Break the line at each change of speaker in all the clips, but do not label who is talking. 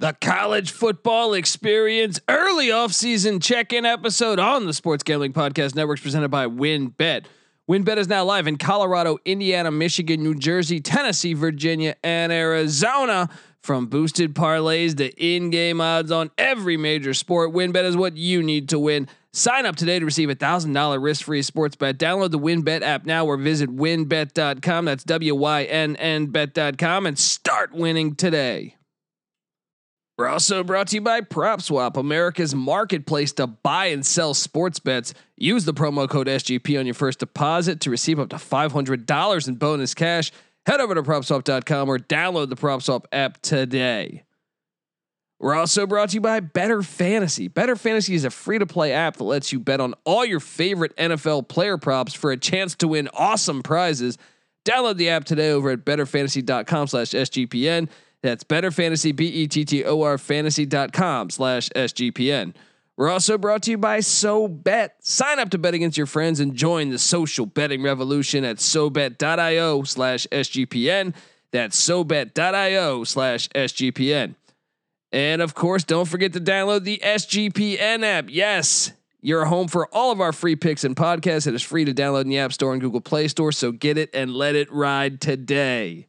the college football experience early offseason check-in episode on the Sports Gambling Podcast Networks presented by WynnBET. WynnBET is now live in Colorado, Indiana, Michigan, New Jersey, Tennessee, Virginia, and Arizona. From boosted parlays to in-game odds on every major sport, WynnBET is what you need to win. Sign up today to receive a thousand dollar risk free sports bet. Download the WynnBET app now or visit wynnbet.com. That's W Y N N bet.com and start winning today. We're also brought to you by PropSwap, America's marketplace to buy and sell sports bets. Use the promo code SGP on your first deposit to receive up to $500 in bonus cash. Head over to propswap.com or download the PropSwap app today. We're also brought to you by Better Fantasy. Better Fantasy is a free to play app that lets you bet on all your favorite NFL player props for a chance to win awesome prizes. Download the app today over at betterfantasy.com slash SGPN. That's Better Fantasy, B E T T O R fantasy.com slash SGPN. We're also brought to you by SoBet. Sign up to bet against your friends and join the social betting revolution at SoBet.io slash SGPN. That's SoBet.io slash SGPN. And of course, don't forget to download the SGPN app. Yes, you're home for all of our free picks and podcasts. It is free to download in the App Store and Google Play Store. So get it and let it ride today.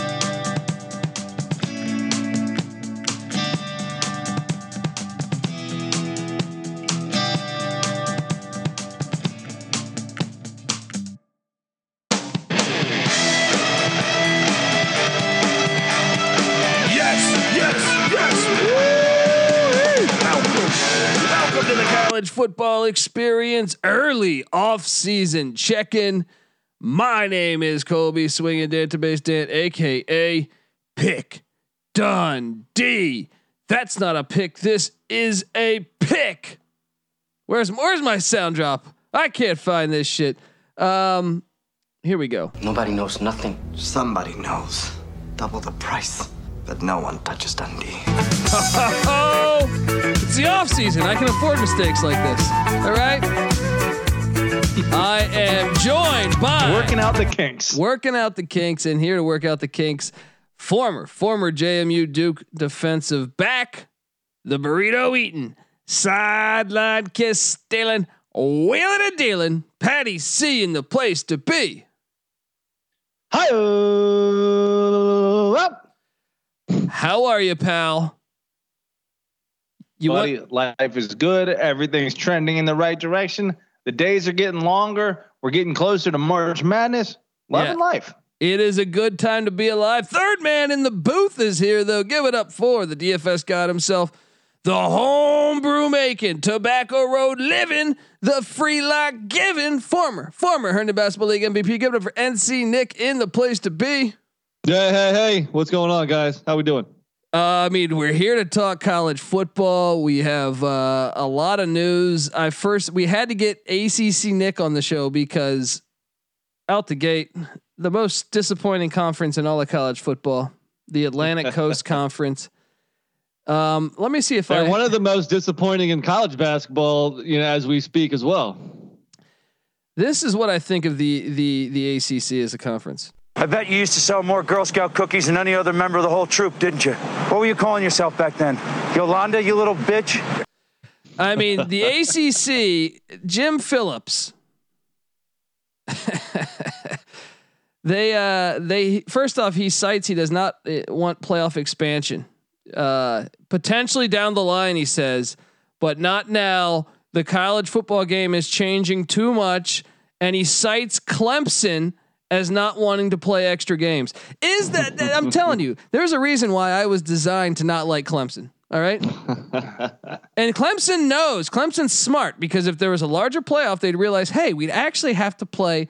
College football experience early off-season check-in. My name is Colby Swinging Database Dan, aka Pick Dundee. That's not a pick. This is a pick. Where's where's my sound drop? I can't find this shit. Um, here we go.
Nobody knows nothing.
Somebody knows. Double the price. But no one touches Dundee.
It's the off season. I can afford mistakes like this. All right. I am joined by
Working out the kinks.
working out the kinks, and here to work out the kinks, former former JMU Duke defensive back, the burrito eating, sideline kiss stealing, wheeling and dealing, Patty C in the place to be.
Hi up.
How are you, pal? You
Buddy,
want,
life is good. Everything's trending in the right direction. The days are getting longer. We're getting closer to March Madness. Loving
Yeah.
life.
It is a good time to be alive. Third man in the booth is here, though. Give it up for the DFS god himself, the homebrew making, tobacco road living, the free lock giving, former, former Herndon Basketball League MVP. Give it up for NC Nick in the place to be.
Hey, hey, hey. What's going on, guys? How we doing?
Uh, I mean, we're here to talk college football. We have uh, a lot of news. I first we had to get ACC Nick on the show because out the gate, the most disappointing conference in all of college football, the Atlantic Coast Conference. Um, let me see if
They're
I
one of the most disappointing in college basketball, you know, as we speak as well.
this is what I think of the the the ACC as a conference.
I bet you used to sell more Girl Scout cookies than any other member of the whole troop, didn't you? What were you calling yourself back then? Yolanda, you little bitch?
I mean, the ACC, Jim Phillips. they uh they first off he cites he does not uh, want playoff expansion. Uh potentially down the line he says, but not now. The college football game is changing too much and he cites Clemson as not wanting to play extra games. Is that, that I'm telling you, there's a reason why I was designed to not like Clemson. All right. And Clemson knows Clemson's smart because if there was a larger playoff, they'd realize, hey, we'd actually have to play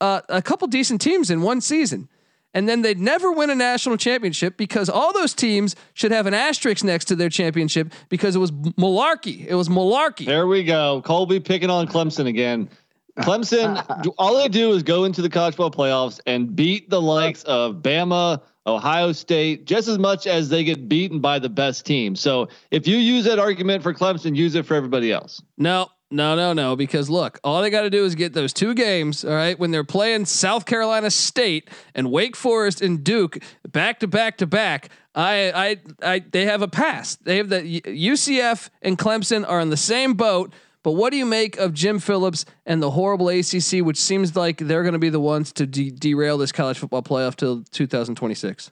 uh, a couple decent teams in one season. And then they'd never win a national championship because all those teams should have an asterisk next to their championship because it was malarkey. It was malarkey.
There we go. Colby picking on Clemson again. Clemson, all they do is go into the college football playoffs and beat the likes of Bama, Ohio State, just as much as they get beaten by the best team. So if you use that argument for Clemson, use it for everybody else.
No, No, no, no. Because look, all they got to do is get those two games. All right, when they're playing South Carolina State and Wake Forest and Duke back to back to back. I, I, I. They have a pass. They have the UCF and Clemson are in the same boat. But what do you make of Jim Phillips and the horrible ACC, which seems like they're going to be the ones to de- derail this college football playoff till 2026?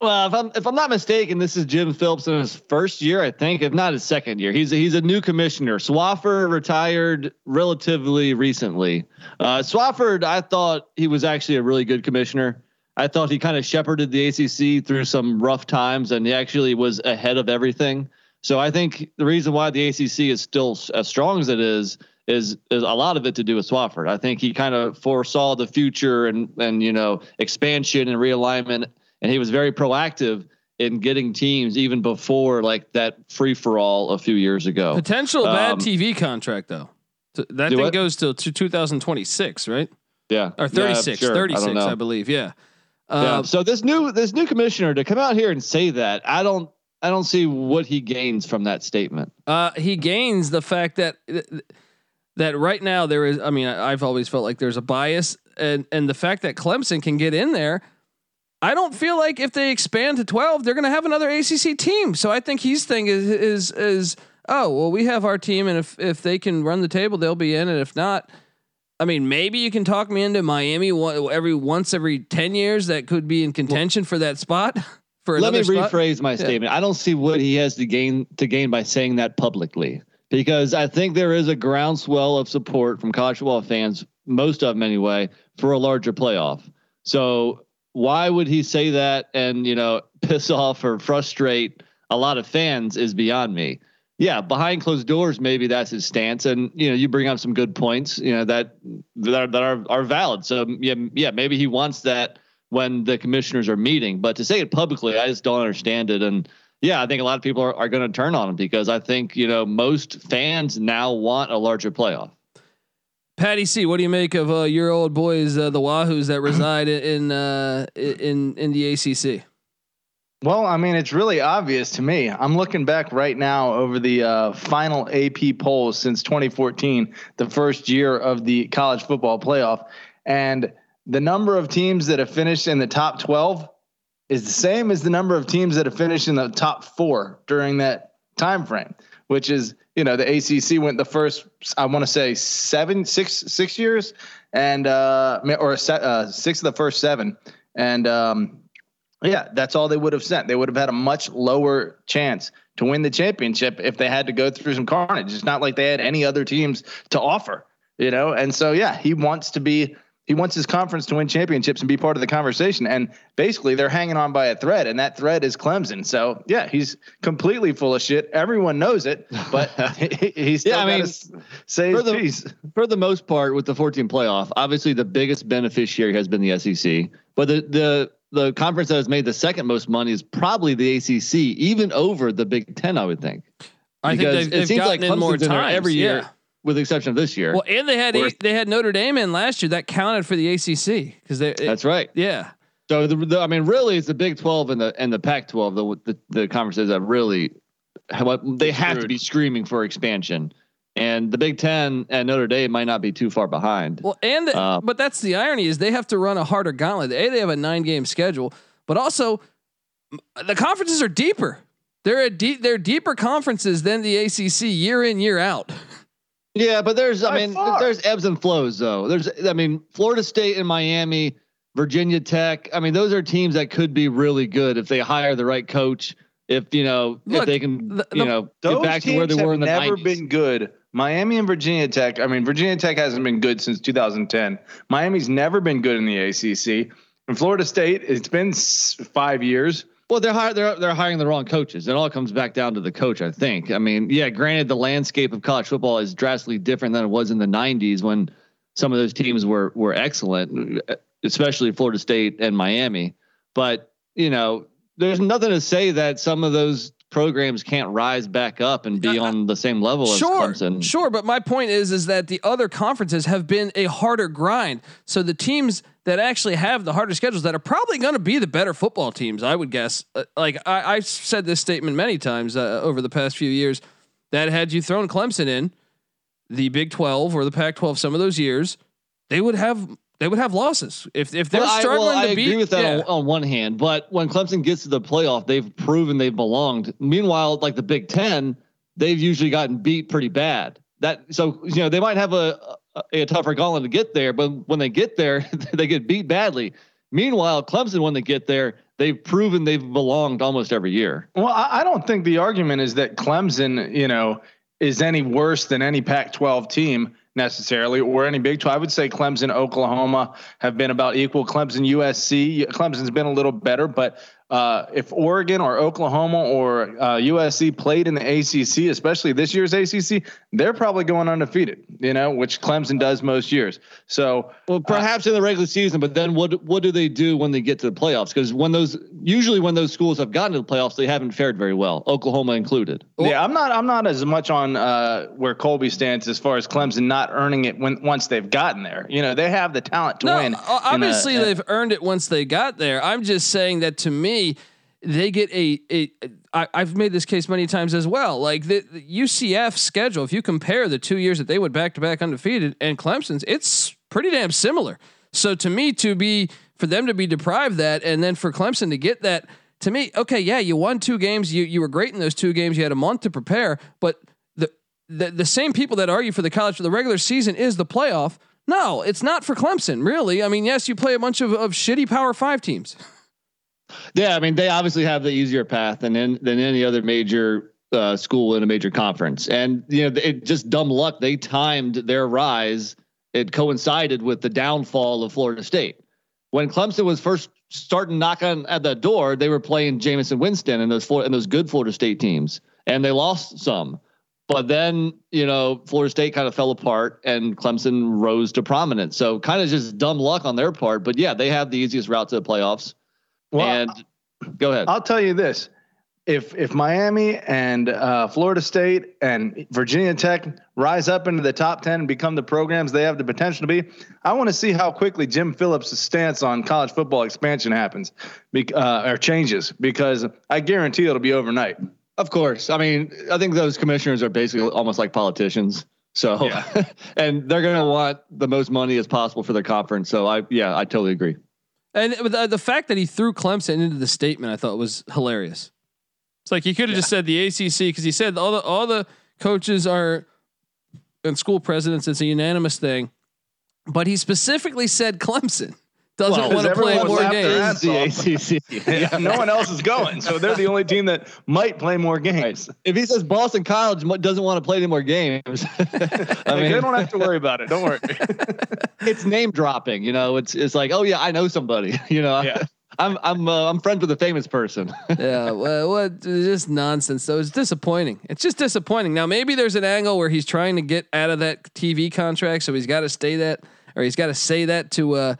Well, if I'm if I'm not mistaken, this is Jim Phillips in his first year, I think, if not his second year. He's a, he's a new commissioner. Swofford retired relatively recently. Uh, Swofford, I thought he was actually a really good commissioner. I thought he kind of shepherded the ACC through some rough times, and he actually was ahead of everything. So I think the reason why the ACC is still as strong as it is is is a lot of it to do with Swofford. I think he kind of foresaw the future and and you know expansion and realignment and he was very proactive in getting teams even before like that free for all a few years ago.
Potential bad um, TV contract though. That thing what? goes till to 2026, right?
Yeah.
Or 36, yeah, sure. 36, I, I, believe. Yeah.
Uh, yeah. So this new this new commissioner to come out here and say that, I don't I don't see what he gains from that statement.
Uh, he gains the fact that that right now there is. I mean, I've always felt like there's a bias, and and the fact that Clemson can get in there I don't feel like if they expand to 12, they're going to have another ACC team. So I think his thing is is is oh well, we have our team, and if if they can run the table, they'll be in, and if not, I mean, maybe you can talk me into Miami every once every 10 years that could be in contention well, for that spot. For
let me
spot.
rephrase my yeah. statement. I don't see what he has to gain to gain by saying that publicly because I think there is a groundswell of support from college football fans, most of them anyway, for a larger playoff. So why would he say that and you know piss off or frustrate a lot of fans is beyond me. Yeah, behind closed doors, maybe that's his stance, and you know you bring up some good points, you know that that are that are, are valid. So yeah, yeah, maybe he wants that when the commissioners are meeting, but to say it publicly, I just don't understand it. And yeah, I think a lot of people are, are going to turn on him because I think you know most fans now want a larger playoff.
Patty C, what do you make of uh, your old boys, uh, the Wahoos that reside in uh, in in the ACC?
Well, I mean, it's really obvious to me. I'm looking back right now over the uh, final AP polls since 2014, the first year of the college football playoff, and the number of teams that have finished in the top 12 is the same as the number of teams that have finished in the top four during that time frame, which is you know, the ACC went the first, I want to say seven, six, six years, and uh, or uh, six of the first seven, and um, yeah, that's all they would have sent. They would have had a much lower chance to win the championship if they had to go through some carnage. It's not like they had any other teams to offer, you know. And so, yeah, he wants to be he wants his conference to win championships and be part of the conversation. And basically, they're hanging on by a thread, and that thread is Clemson. So yeah, he's completely full of shit. Everyone knows it, but he, he's yeah. I mean, say
for the,
piece.
for the most part, with the 14 playoff, obviously the biggest beneficiary has been the SEC, but the the the conference that has made the second most money is probably the ACC, even over the Big Ten. I would think.
I because think they've, it seems like Clemson's more in there
every year.
Yeah
with the exception of this year.
Well, and they had a, they had Notre Dame in last year that counted for the ACC because they.
That's right.
Yeah.
So the, the, I mean, really, it's the Big Twelve and the and the Pac twelve the, the the conferences that really they have to be screaming for expansion. And the Big Ten and Notre Dame might not be too far behind.
Well, and the, uh, but that's the irony is they have to run a harder gauntlet. A, they have a nine game schedule, but also the conferences are deeper. They're a deep, they're deeper conferences than the ACC year in year out.
Yeah, but there's I mean far. there's ebbs and flows though. There's I mean Florida State and Miami, Virginia Tech. I mean those are teams that could be really good if they hire the right coach. If you know Look, if they can the, you know get back to where they were in the
never
90s.
been good. Miami and Virginia Tech. I mean Virginia Tech hasn't been good since 2010. Miami's never been good in the ACC. And Florida State, it's been five years.
Well, they're hire, they're they're hiring the wrong coaches. It all comes back down to the coach, I think. I mean, yeah, granted, the landscape of college football is drastically different than it was in the '90s when some of those teams were were excellent, especially Florida State and Miami. But you know, there's nothing to say that some of those programs can't rise back up and be on the same level
sure,
as Clemson.
Sure, but my point is is that the other conferences have been a harder grind. So the teams that actually have the harder schedules that are probably going to be the better football teams, I would guess. Uh, like I, have said this statement many times uh, over the past few years that had you thrown Clemson in, the Big 12 or the Pac 12 some of those years, they would have they would have losses if if they're
Well,
struggling
I, well,
to
I
beat.
agree with that
yeah.
on, on one hand, but when Clemson gets to the playoff, they've proven they've belonged. Meanwhile, like the Big Ten, they've usually gotten beat pretty bad. That so you know they might have a a, a tougher gauntlet to get there, but when they get there, they get beat badly. Meanwhile, Clemson, when they get there, they've proven they've belonged almost every year.
Well, I, I don't think the argument is that Clemson, you know, is any worse than any Pac-12 team necessarily, or any Big 12. I would say Clemson, Oklahoma have been about equal. Clemson, USC, Clemson's been a little better, but uh, if Oregon or Oklahoma or uh, USC played in the ACC, especially this year's ACC, they're probably going undefeated. You know, which Clemson does most years. So
Well, perhaps in the regular season, but then what what do they do when they get to the playoffs? Because when those usually when those schools have gotten to the playoffs, they haven't fared very well, Oklahoma included.
Yeah, I'm not. I'm not as much on uh, where Colby stands as far as Clemson not earning it when once they've gotten there. You know, they have the talent to
No,
win.
o-
a-
obviously
a-
they've earned it once they got there. I'm just saying that to me, they get a a. I, I've made this case many times as well. Like the, the UCF schedule, if you compare the two years that they went back to back undefeated and Clemson's, it's pretty damn similar. So to me, to be for them to be deprived that, and then for Clemson to get that, to me, okay, yeah, you won two games, you you were great in those two games, you had a month to prepare, but the the, the same people that argue for the college for the regular season is the playoff. No, it's not for Clemson, really. I mean, yes, you play a bunch of, of shitty Power Five teams.
Yeah, I mean they obviously have the easier path than in, than any other major uh, school in a major conference, and you know it just dumb luck. They timed their rise; it coincided with the downfall of Florida State. When Clemson was first starting knocking at the door, they were playing Jameis Winston and those Florida, and those good Florida State teams, and they lost some. But then, you know, Florida State kind of fell apart and Clemson rose to prominence. So kind of just dumb luck on their part. But yeah, they have the easiest route to the playoffs.
Well,
and go ahead.
I'll tell you this: if if Miami and uh, Florida State and Virginia Tech rise up into the top ten and become the programs they have the potential to be, I want to see how quickly Jim Phillips' stance on college football expansion happens, bec- uh, or changes, because I guarantee it'll be overnight.
Of course. I mean, I think those commissioners are basically almost like politicians. So,
Yeah.
and they're going to want the most money as possible for their conference. So, I, yeah, I totally agree.
And the, uh, the fact that he threw Clemson into the statement, I thought was hilarious. It's like he could have just said the ACC because he said all the all the coaches are and school presidents. It's a unanimous thing, but he specifically said Clemson doesn't
Well,
want to play more games.
the ACC.
Yeah, no one else is going, so they're the only team that might play more games.
If he says Boston College doesn't want to play any more games, I mean,
they don't have to worry about it. Don't worry.
it's name dropping. You know, it's it's like, oh yeah, I know somebody. You know,
Yeah.
I'm I'm uh, I'm friends with a famous person.
yeah, well, what just nonsense. So it's disappointing. It's just disappointing. Now maybe there's an angle where he's trying to get out of that TV contract, so he's got to stay that, or he's got to say that to uh,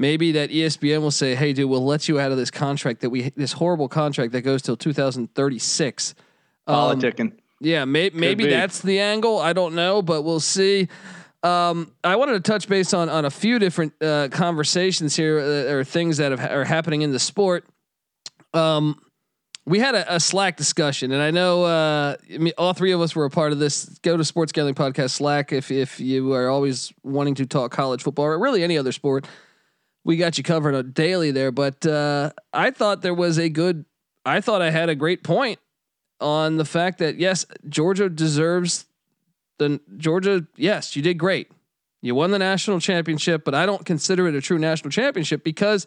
maybe that ESPN will say, "Hey, dude, we'll let you out of this contract that we this horrible contract that goes till 2036." Um,
Politicking.
yeah, may, maybe that's the angle. I don't know, but we'll see. Um, I wanted to touch base on on a few different uh, conversations here, uh, or things that have, are happening in the sport. Um, we had a, a Slack discussion, and I know uh, all three of us were a part of this. Go to Sports Gambling Podcast Slack if if you are always wanting to talk college football or really any other sport. We got you covered on daily there, but uh, I thought there was a good. I thought I had a great point on the fact that yes, Georgia deserves the Georgia. Yes, you did great. You won the national championship, but I don't consider it a true national championship because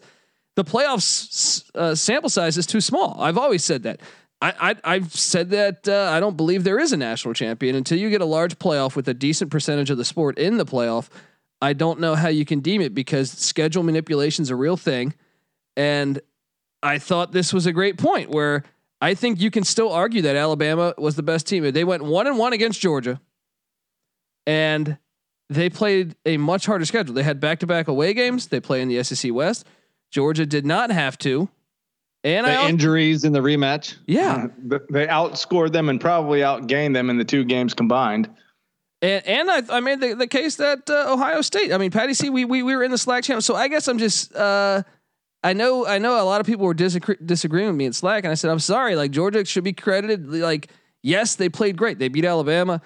the playoffs uh, sample size is too small. I've always said that. I, I have said that uh, I don't believe there is a national champion until you get a large playoff with a decent percentage of the sport in the playoff. I don't know how you can deem it because schedule manipulation is a real thing, and I thought this was a great point where I think you can still argue that Alabama was the best team. They went one and one against Georgia, and they played a much harder schedule. They had back to back away games. They play in the SEC West. Georgia did not have to, and I
the injuries in the rematch.
yeah,
They outscored them and probably outgained them in the two games combined.
And and I, I made the, the case that uh, Ohio State. I mean, Patty C. We, we we were in the Slack channel, so I guess I'm just. Uh, I know I know a lot of people were disagree- disagreeing with me in Slack, and I said I'm sorry. Like Georgia should be credited. Like yes, they played great. They beat Alabama,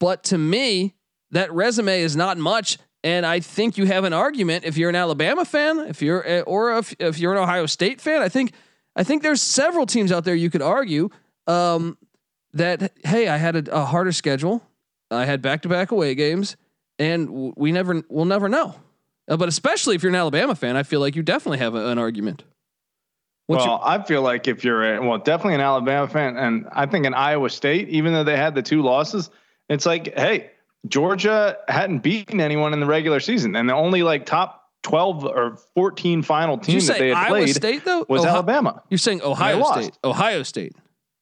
but to me, that resume is not much. And I think you have an argument if you're an Alabama fan, if you're uh, or if, if you're an Ohio State fan. I think I think there's several teams out there you could argue um, that hey, I had a, a harder schedule, I had back to back away games, and we never we'll never know. Uh, but especially if you're an Alabama fan, I feel like you definitely have a, an argument.
What's well, your- I feel like if you're a, well, definitely an Alabama fan, and I think in Iowa State, even though they had the two losses, it's like, hey, Georgia hadn't beaten anyone in the regular season, and the only like top 12 or 14 final team that they had
Iowa
played
State, though?
was
Ohio-
Alabama.
You're saying Ohio State. Ohio State.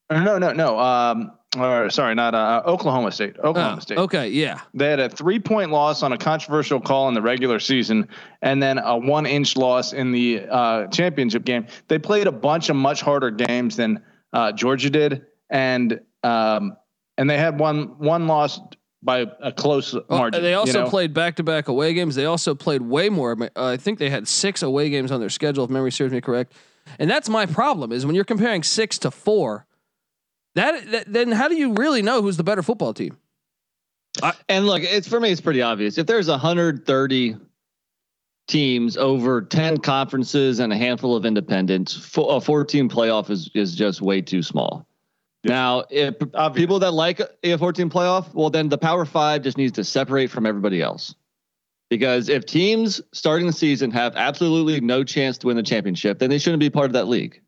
No, no, no. Um, or sorry, not uh, Oklahoma State. Oklahoma
Oh,
State.
Okay, yeah.
They had a three point loss on a controversial call in the regular season, and then a one inch loss in the uh, championship game. They played a bunch of much harder games than uh, Georgia did, and um, and they had one one loss by a close
Oh,
margin.
they also
you know?
played back to back away games. They also played way more. Uh, I think they had six away games on their schedule, if memory serves me correct. And that's my problem is when you're comparing six to four. That, that then how do you really know who's the better football team?
And look, it's for me, it's pretty obvious. If there's 130 teams over 10 conferences and a handful of independents, fo- a 14 playoff is is just way too small. Now, if people that like a 14 playoff, well, then the Power Five just needs to separate from everybody else. Because if teams starting the season have absolutely no chance to win the championship, then they shouldn't be part of that league,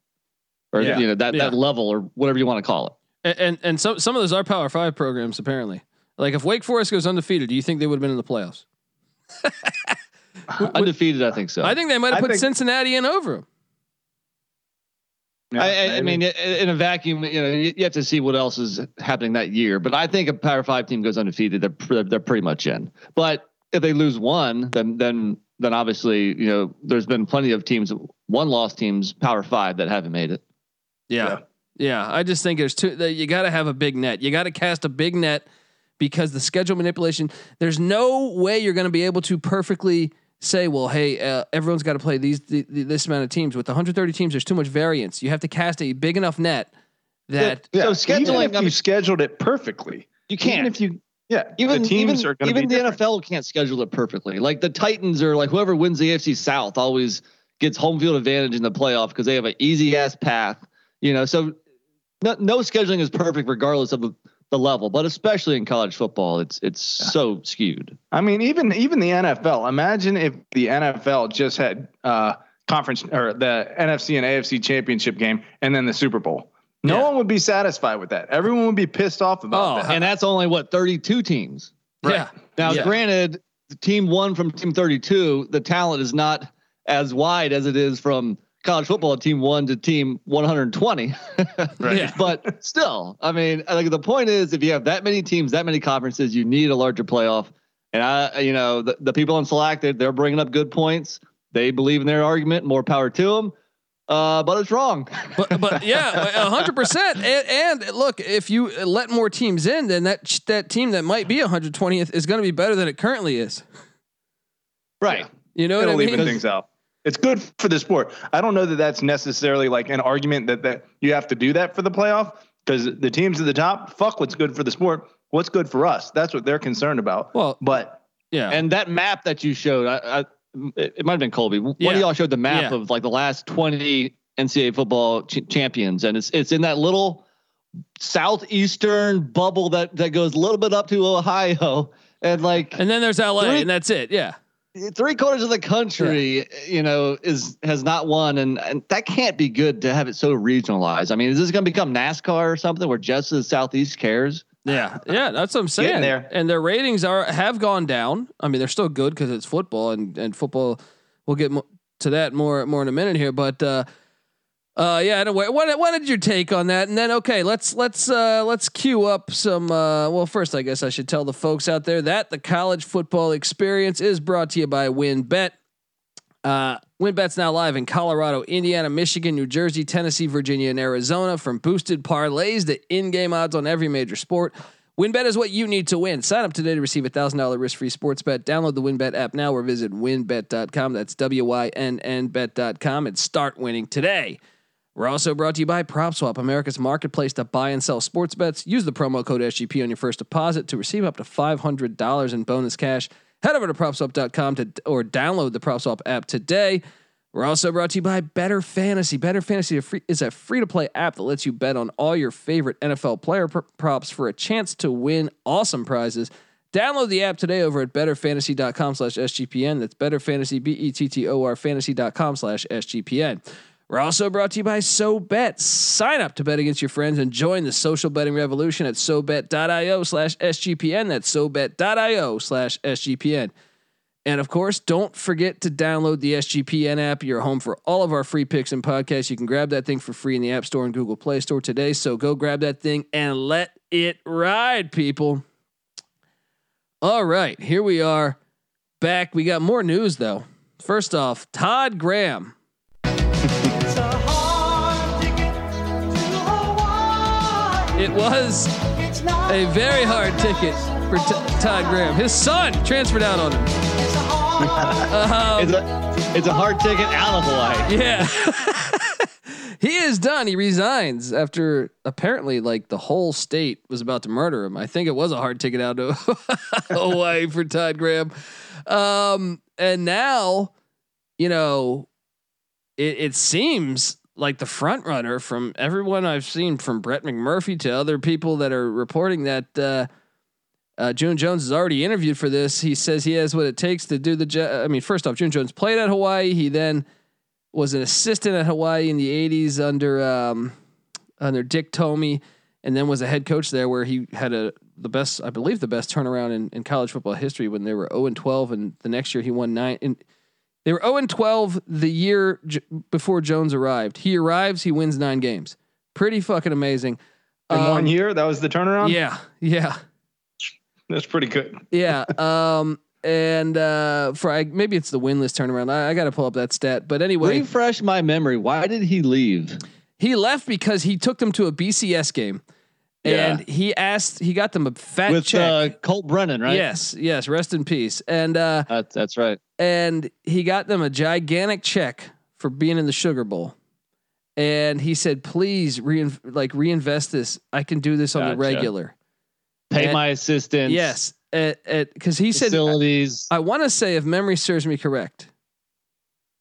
or
Yeah.
you know that
Yeah.
that level or whatever you want to call it.
And and, and some some of those are Power Five programs apparently. Like if Wake Forest goes undefeated, do you think they would have been in the playoffs?
Undefeated, I think so.
I think they might have put
think-
Cincinnati in over them.
Yeah,
I, I, I mean, in a vacuum, you know, you, you have to see what else is happening that year. But I think a Power Five team goes undefeated, they're they're pretty much in. But if they lose one, then then then obviously, you know, there's been plenty of teams, one loss teams, Power Five that haven't made it.
Yeah. Yeah. I just think there's two you got to have a big net. You got to cast a big net because the schedule manipulation, there's no way you're going to be able to perfectly say, well, hey, uh, everyone's got to play these the, the, this amount of teams. With 130 teams, there's too much variance. You have to cast a big enough net that
Yeah,
so
even
scheduling,
if
I
you
mean,
scheduled it perfectly,
you can't.
if you yeah,
even
the teams
even,
are
even the
different.
NFL can't schedule it perfectly. Like the Titans or like whoever wins the AFC South always gets home field advantage in the playoff because they have an easy ass path. You know, so no, no scheduling is perfect regardless of the, the level, but especially in college football, it's it's so skewed.
I mean, even even the NFL. Imagine if the NFL just had uh, conference or the NFC and AFC championship game, and then the Super Bowl. No
Yeah.
one would be satisfied with that. Everyone would be pissed off about
Oh,
that.
And that's only what 32 teams.
yeah.
Now,
Yeah.
granted, the team one from team 32, the talent is not as wide as it is from college football, team one to team 120.
Right.
Yeah.
but still, I mean, I think the point is if you have that many teams, that many conferences, you need a larger playoff. And I, you know, the, the people on Slack, they're, they're bringing up good points. They believe in their argument. More power to them. Uh, but it's wrong.
but, but yeah, a hundred percent. And and look, if you let more teams in, then that that team that might be 120th is going to be better than it currently is.
right.
You know what
It'll
I mean?
even things out. It's good for the sport. I don't know that that's necessarily like an argument that that you have to do that for the playoff because the teams at the top, fuck what's good for the sport. What's good for us? That's what they're concerned about.
Well,
But
yeah,
And that map that you showed, I, I it, it might have been Colby. One
Yeah.
of y'all showed the map
Yeah.
of like the last 20 NCAA football ch- champions. And it's, it's in that little southeastern bubble that, that goes a little bit up to Ohio. And like
and then there's LA,
Three-
and that's it. Yeah,
three quarters of the country, you know, is has not won, and, and that can't be good to have it so regionalized. I mean, is this going to become NASCAR or something where just the southeast cares?
yeah, yeah. That's what I'm saying.
There.
And their ratings are have gone down. I mean, they're still good because it's football, and and football. We'll get mo- to that more more in a minute here, but. uh uh yeah anyway what what did your take on that and then okay let's let's uh let's queue up some uh well first I guess I should tell the folks out there that the college football experience is brought to you by WynnBET uh WynnBET's now live in Colorado, Indiana, Michigan, New Jersey, Tennessee, Virginia, and Arizona. From boosted parlays to in-game odds on every major sport, WynnBET is what you need to win. Sign up today to receive a thousand dollar risk-free sports bet. Download the WynnBET app now or visit wynnbet.com. That's W-Y-N-N bet.com and start winning today. We're also brought to you by PropSwap, America's marketplace to buy and sell sports bets. Use the promo code SGP on your first deposit to receive up to $500 in bonus cash. Head over to propswap.com to or download the PropSwap app today. We're also brought to you by Better Fantasy. Better Fantasy is a free to play app that lets you bet on all your favorite NFL player pr- props for a chance to win awesome prizes. Download the app today over at betterfantasy.com slash SGPN. That's betterfantasy, B E T T O R fantasy.com slash SGPN. We're also brought to you by SoBet. Sign up to bet against your friends and join the social betting revolution at SoBet.io slash SGPN. That's SoBet.io slash SGPN. And of course, don't forget to download the SGPN app. You're home for all of our free picks and podcasts. You can grab that thing for free in the App Store and Google Play Store today. So go grab that thing and let it ride, people. All right, here we are back. We got more news though. First off, Todd Graham It was a very hard ticket for T- Todd Graham. His son transferred out on him.
um, it's, a, it's a hard ticket out of Hawaii.
Yeah. he is done. He resigns after apparently like the whole state was about to murder him. I think it was a hard ticket out to Hawaii for Todd Graham. Um, and now, you know, it, it seems like the front runner from everyone I've seen, from Brett McMurphy to other people that are reporting that uh, uh, June Jones is already interviewed for this. He says he has what it takes to do the job. I mean, first off, June Jones played at Hawaii. He then was an assistant at Hawaii in the '80s under um, under Dick Tomey, and then was a head coach there, where he had a the best, I believe, the best turnaround in, in college football history when they were 0 and 12, and the next year he won nine. And they were 0 and 12 the year j- before Jones arrived. He arrives, he wins nine games. Pretty fucking amazing.
In um, one year, that was the turnaround.
Yeah, yeah,
that's pretty good.
yeah. Um, and uh, for I, maybe it's the winless turnaround. I, I got to pull up that stat, but anyway,
refresh my memory. Why did he leave?
He left because he took them to a BCS game. And he asked, he got them a fat
with
check.
Uh, Colt Brennan, right?
Yes, yes. Rest in peace. And uh,
that's that's right
and he got them a gigantic check for being in the Sugar Bowl. And he said, "Please, rein, like reinvest this. I can do this on gotcha. the regular.
Pay and, my assistants.
Yes, because he said
facilities.
I, I want to say, if memory serves me correct,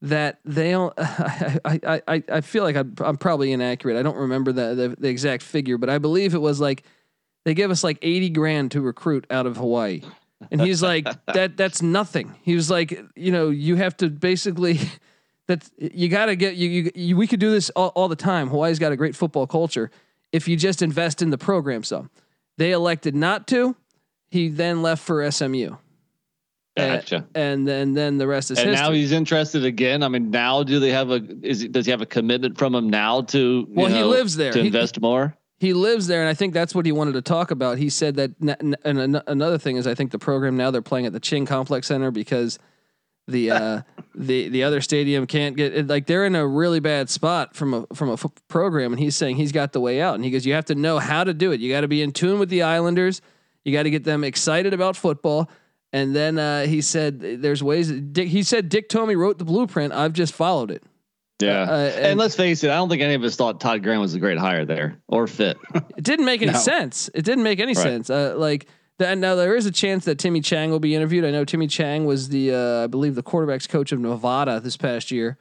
that they don't. I I I, I feel like I'm, I'm probably inaccurate. I don't remember the, the the exact figure, but I believe it was like they give us like eighty grand to recruit out of Hawaii. And he's like, that that's nothing. He was like, you know, you have to basically that you got to get you, you, you, we could do this all, all the time. Hawaii's got a great football culture if you just invest in the program some. They elected not to. He then left for SMU.
Gotcha.
And, and then then the rest is
and
history.
now he's interested again. I mean, now do they have a is does he have a commitment from him now to
well know, he lives there
to
he,
invest more?
he lives there, and I think that's what he wanted to talk about. He said that, and another thing is, I think the program now they're playing at the Ching Complex Center because the uh, the the other stadium can't get like they're in a really bad spot from a from a f- program, and he's saying he's got the way out, and he goes, you have to know how to do it. You got to be in tune with the Islanders. You got to get them excited about football. And then uh, he said, "There's ways." Dick, he said Dick Tomey wrote the blueprint. I've just followed it.
Yeah, uh, and, and, let's face it, I don't think any of us thought Todd Graham was a great hire there or fit.
It didn't make any no. sense. It didn't make any right. sense. Uh, like now, there is a chance that Timmy Chang will be interviewed. I know Timmy Chang was the, uh, I believe, the quarterbacks coach of Nevada this past year.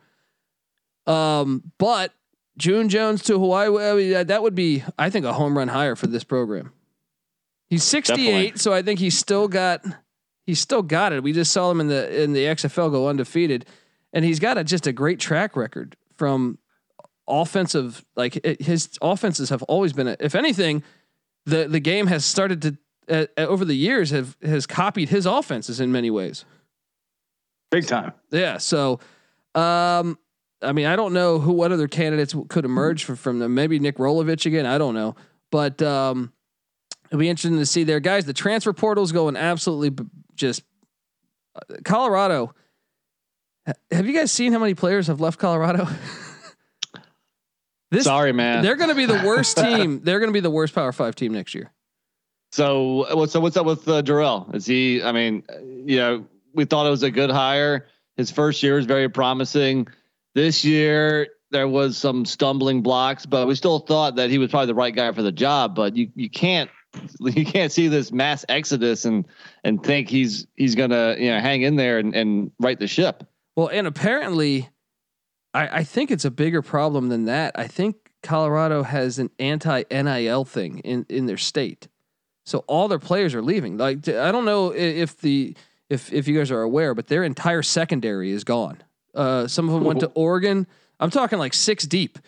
Um, but June Jones to Hawaii, I mean, that would be, I think, a home run hire for this program. He's 68, Definitely. so I think he's still got, he's still got it. We just saw him in the in the XFL go undefeated and he's got a, just a great track record from offensive. Like it, his offenses have always been, a, if anything, the the game has started to uh, uh, over the years have has copied his offenses in many ways.
Big time.
Yeah. So, um, I mean, I don't know who what other candidates could emerge from, from them. Maybe Nick Rolovich again. I don't know, but um, it'll be interesting to see there, guys. The transfer portal is going absolutely just Colorado have you guys seen how many players have left Colorado?
this, Sorry, man.
They're going to be the worst team. They're going to be the worst Power Five team next year.
So what's so what's up with uh, Dorrell? Is he? I mean, you know, we thought it was a good hire. His first year was very promising. This year, there was some stumbling blocks, but we still thought that he was probably the right guy for the job. But you you can't you can't see this mass exodus and and think he's he's gonna you know hang in there and, and right the ship.
Well, and apparently, I, I think it's a bigger problem than that. I think Colorado has an anti NIL thing in in their state, so all their players are leaving. Like I don't know if the if if you guys are aware, but their entire secondary is gone. Uh, some of them went to Oregon. I'm talking like six deep.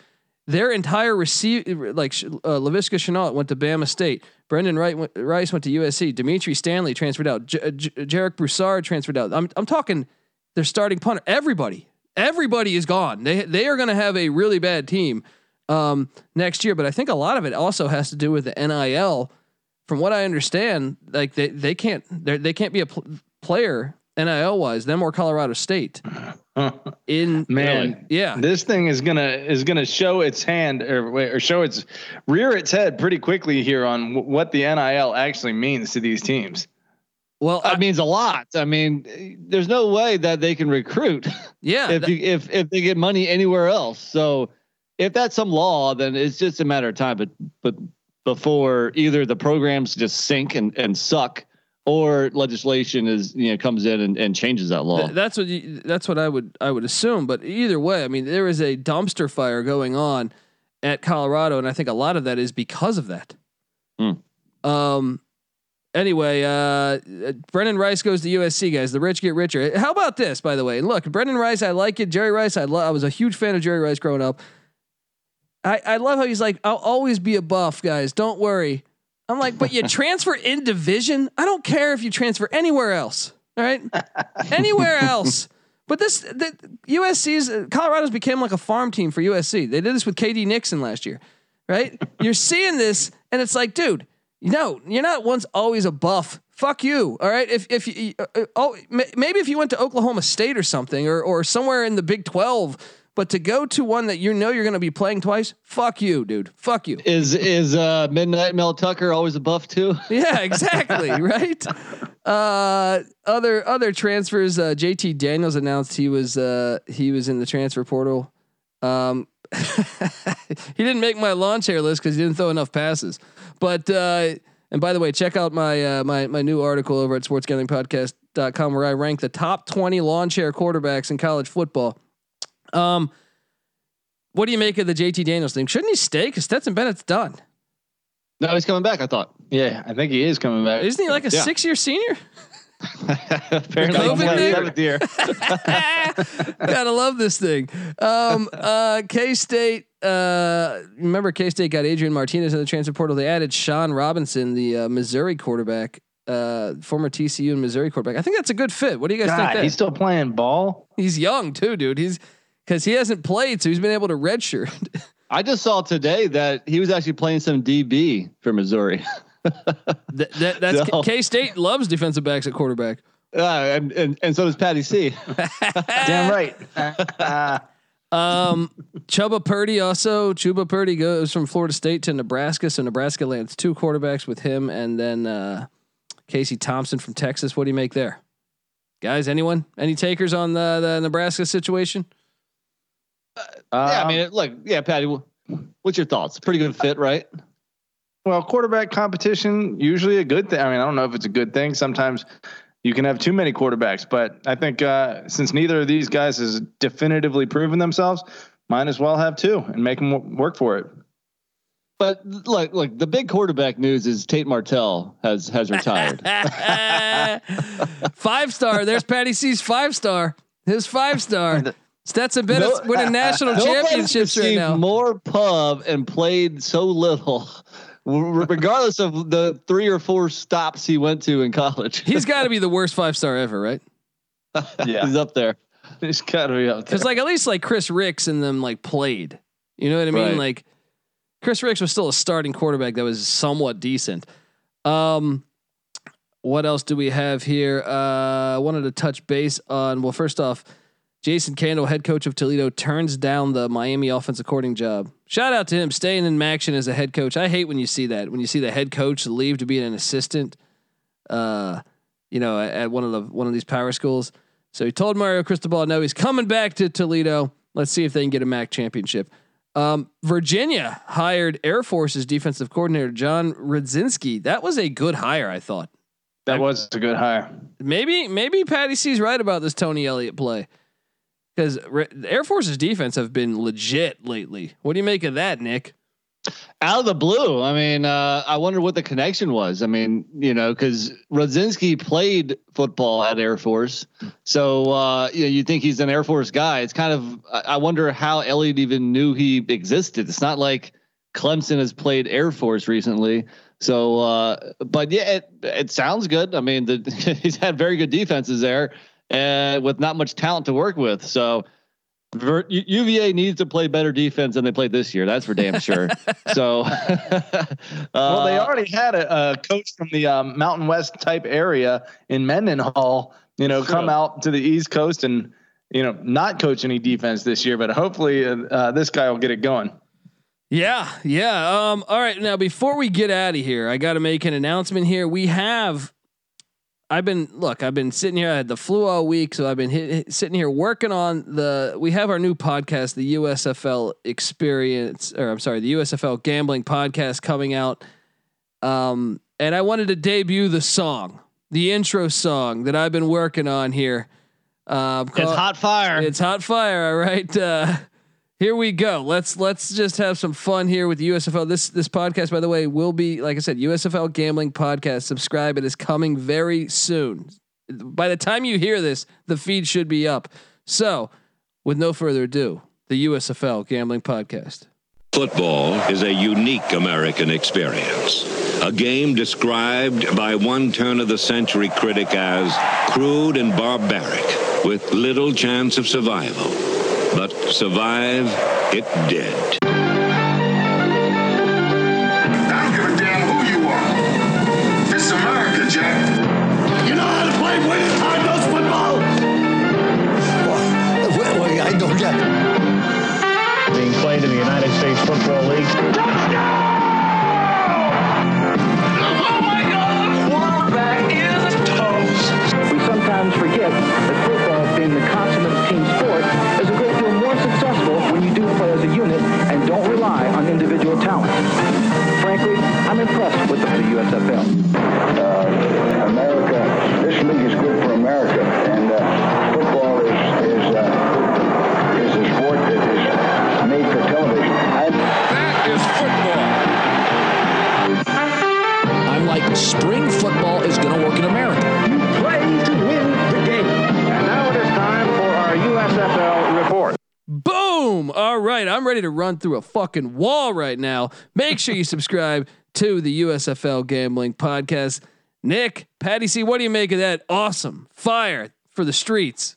Their entire receive like uh, Laviska Shenault went to Bama State. Brendan Wright went, Rice went to USC. Dimitri Stanley transferred out. J- J- Jarek Broussard transferred out. I'm I'm talking their starting punter. Everybody, everybody is gone. They they are going to have a really bad team um, next year. But I think a lot of it also has to do with the NIL. From what I understand, like they they can't they they can't be a pl- player NIL wise, them or Colorado State. In
Man,
yeah,
this thing is gonna is gonna show its hand or or show its rear its head pretty quickly here on w- what the NIL actually means to these teams.
well,
That
I,
means a lot. I mean, there's no way that they can recruit
yeah,
if
that-
you, if if they get money anywhere else. So if that's some law, then it's just a matter of time. But but before either the programs just sink and, and suck, or legislation is you know comes in and, and changes that law.
That's what you, that's what I would I would assume. But either way, I mean, there is a dumpster fire going on at Colorado, and I think a lot of that is because of that.
Hmm.
Um. Anyway, uh, Brenden Rice goes to USC, guys. The rich get richer. How about this, by the way? Look, Brenden Rice, I like it. Jerry Rice, I love. I was a huge fan of Jerry Rice growing up. I I love how he's like, I'll always be a buff, guys. Don't worry. I'm like, but you transfer in division. I don't care if you transfer anywhere else. All right, anywhere else. But this, the USC's Colorado's became like a farm team for USC. They did this with KD Nixon last year, right? You're seeing this, and it's like, dude, you know, you're not once always a buff. Fuck you. All right. If if you uh, uh, oh maybe if you went to Oklahoma State or something or or somewhere in the Big Twelve, but to go to one that you know you're going to be playing twice, fuck you, dude. Fuck you.
Is is uh, Midnight Mel Tucker always a buff too?
Yeah, exactly. right. Uh, other other transfers. Uh, JT Daniels announced he was uh, he was in the transfer portal. Um, he didn't make my lawn chair list because he didn't throw enough passes. But uh, and by the way, check out my uh, my my new article over at sportsgamblingpodcast.com where I rank the top twenty lawn chair quarterbacks in college football. Um, what do you make of the JT Daniels thing? Shouldn't he stay? Because Stetson Bennett's done.
No, he's coming back. I thought.
Yeah, I think he is coming back.
Isn't he like a
Yeah.
six year senior?
Apparently,
COVID
he's in
thing?
seventh year.
Gotta love this thing. Um, uh, K State. Uh, remember K State got Adrian Martinez in the transfer portal. They added Shawn Robinson, the uh, Missouri quarterback, uh, former TCU and Missouri quarterback. I think that's a good fit. What do you guys think?
God, he's still playing ball.
He's young too, dude. He's because he hasn't played, so he's been able to redshirt.
I just saw today that he was actually playing some DB for Missouri.
that, that, that's
No.
K State loves defensive backs at quarterback.
Uh, and, and and so does Patty C.
Damn right.
Um, Chubba Purdy also. Chubba Purdy goes from Florida State to Nebraska, so Nebraska lands two quarterbacks with him, and then uh, Casey Thompson from Texas. What do you make there, guys? Anyone? Any takers on the, the Nebraska situation?
Yeah, I
Um,
mean, it- look, yeah, Patty. What's your thoughts? Pretty good fit, right?
Well, quarterback competition usually a good thing. I mean, I don't know if it's a good thing. Sometimes you can have too many quarterbacks, but I think uh, since neither of these guys has definitively proven themselves, might as well have two and make them work for it.
But look, look, the big quarterback news is Tate Martell has has retired.
five star. There's Patty C's five star. His five star. Stetson Bennett's
No-
winning national championships right now.
More pub and played so little, regardless of the three or four stops he went to in college.
He's got to be the worst five star ever, right?
Yeah,
He's up there.
it's got to be up there.
Because like at least like Chris Ricks and them like played. You know what I mean?
Right.
Like Chris Ricks was still a starting quarterback that was somewhat decent. Um what else do we have here? Uh I wanted to touch base on well, first off, Jason Candle, head coach of Toledo, turns down the Miami offensive coordinating job. Shout out to him staying in action as a head coach. I hate when you see that. When you see the head coach leave to be an assistant, uh, you know, at, one of the one of these power schools. So he told Mario Cristobal no, he's coming back to Toledo. Let's see if they can get a MAC championship. Um, Virginia hired Air Force's defensive coordinator John Rudzinski. That was a good hire, I thought.
That was a good hire.
Maybe maybe Patty C's right about this Tony Elliott play because Air Force's defense have been legit lately. What do you make of that, Nick?
Out of the blue, I mean, uh, I wonder what the connection was. I mean, you know, because Rudzinski played football at Air Force, so uh, you know, you think he's an Air Force guy. It's kind of, I wonder how Elliott even knew he existed. It's not like Clemson has played Air Force recently. So, uh, but yeah, it, it sounds good. I mean, the, he's had very good defenses there, and with not much talent to work with. So, UVA needs to play better defense than they played this year. That's for damn sure. so, uh,
well, they already had a, a coach from the um, Mountain West type area in Mendenhall. You know, come out to the East Coast and you know not coach any defense this year, but hopefully uh, uh this guy will get it going.
Yeah, yeah. Um, all right. Now, before we get out of here, I got to make an announcement here. We have I've been look. I've been sitting here. I had the flu all week, so I've been hit, sitting here working on the. We have our new podcast, the USFL Experience, or I'm sorry, the USFL Gambling Podcast coming out. Um, and I wanted to debut the song, the intro song that I've been working on here.
Uh, it's hot fire.
It's hot fire. All right. Uh, here we go. Let's let's just have some fun here with USFL. This this podcast, by the way, will be like I said, USFL Gambling Podcast. Subscribe. It is coming very soon. By the time you hear this, the feed should be up. So, with no further ado, the USFL Gambling Podcast.
Football is a unique American experience. A game described by one turn of the century critic as crude and barbaric, with little chance of survival. But survive it did.
I don't give a damn who you are. This America, Jack.
You know how to play winning hard nose football?
Well, well, I don't get
Being played in the United States Football League.
Ready to run through a fucking wall right now. Make sure you subscribe to the USFL Gambling Podcast. Nick, Patty C, what do you make of that? Awesome fire for the streets.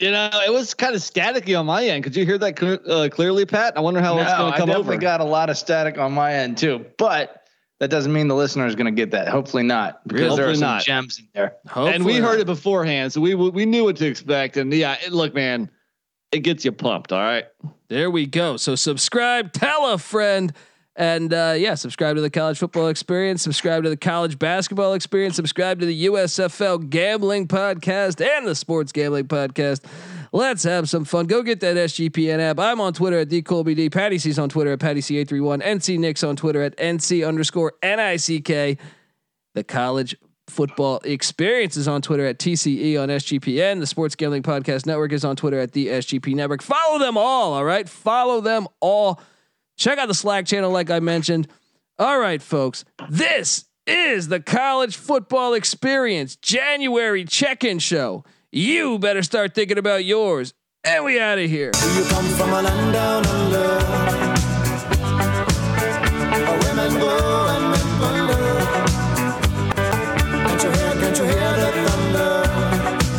You know, it was kind of staticky on my end. Could you hear that cl- uh, clearly, Pat? I wonder how
no,
it's going to come
I
over.
definitely got a lot of static on my end too, but that doesn't mean the listener is going to get that. Hopefully not, because
Hopefully
there are some
not.
gems in there.
Hopefully
and we
not.
heard it beforehand, so we we knew what to expect. And yeah, it, look, man, it gets you pumped. All right.
There we go. So subscribe, tell a friend, and uh, yeah, subscribe to the college football experience, subscribe to the college basketball experience, subscribe to the USFL gambling podcast and the sports gambling podcast. Let's have some fun. Go get that SGPN app. I'm on Twitter at TheColbyD. Patty C's on Twitter at Patty C831. NC Nick's on Twitter at NC underscore NICK. The college football experience is on Twitter at TCE on SGPN. The Sports Gambling Podcast Network is on Twitter at the SGP Network. Follow them all. All right. Follow them all. Check out the Slack channel, like I mentioned. All right, folks. This is the college football experience January check in show. You better start thinking about yours. And we out of here.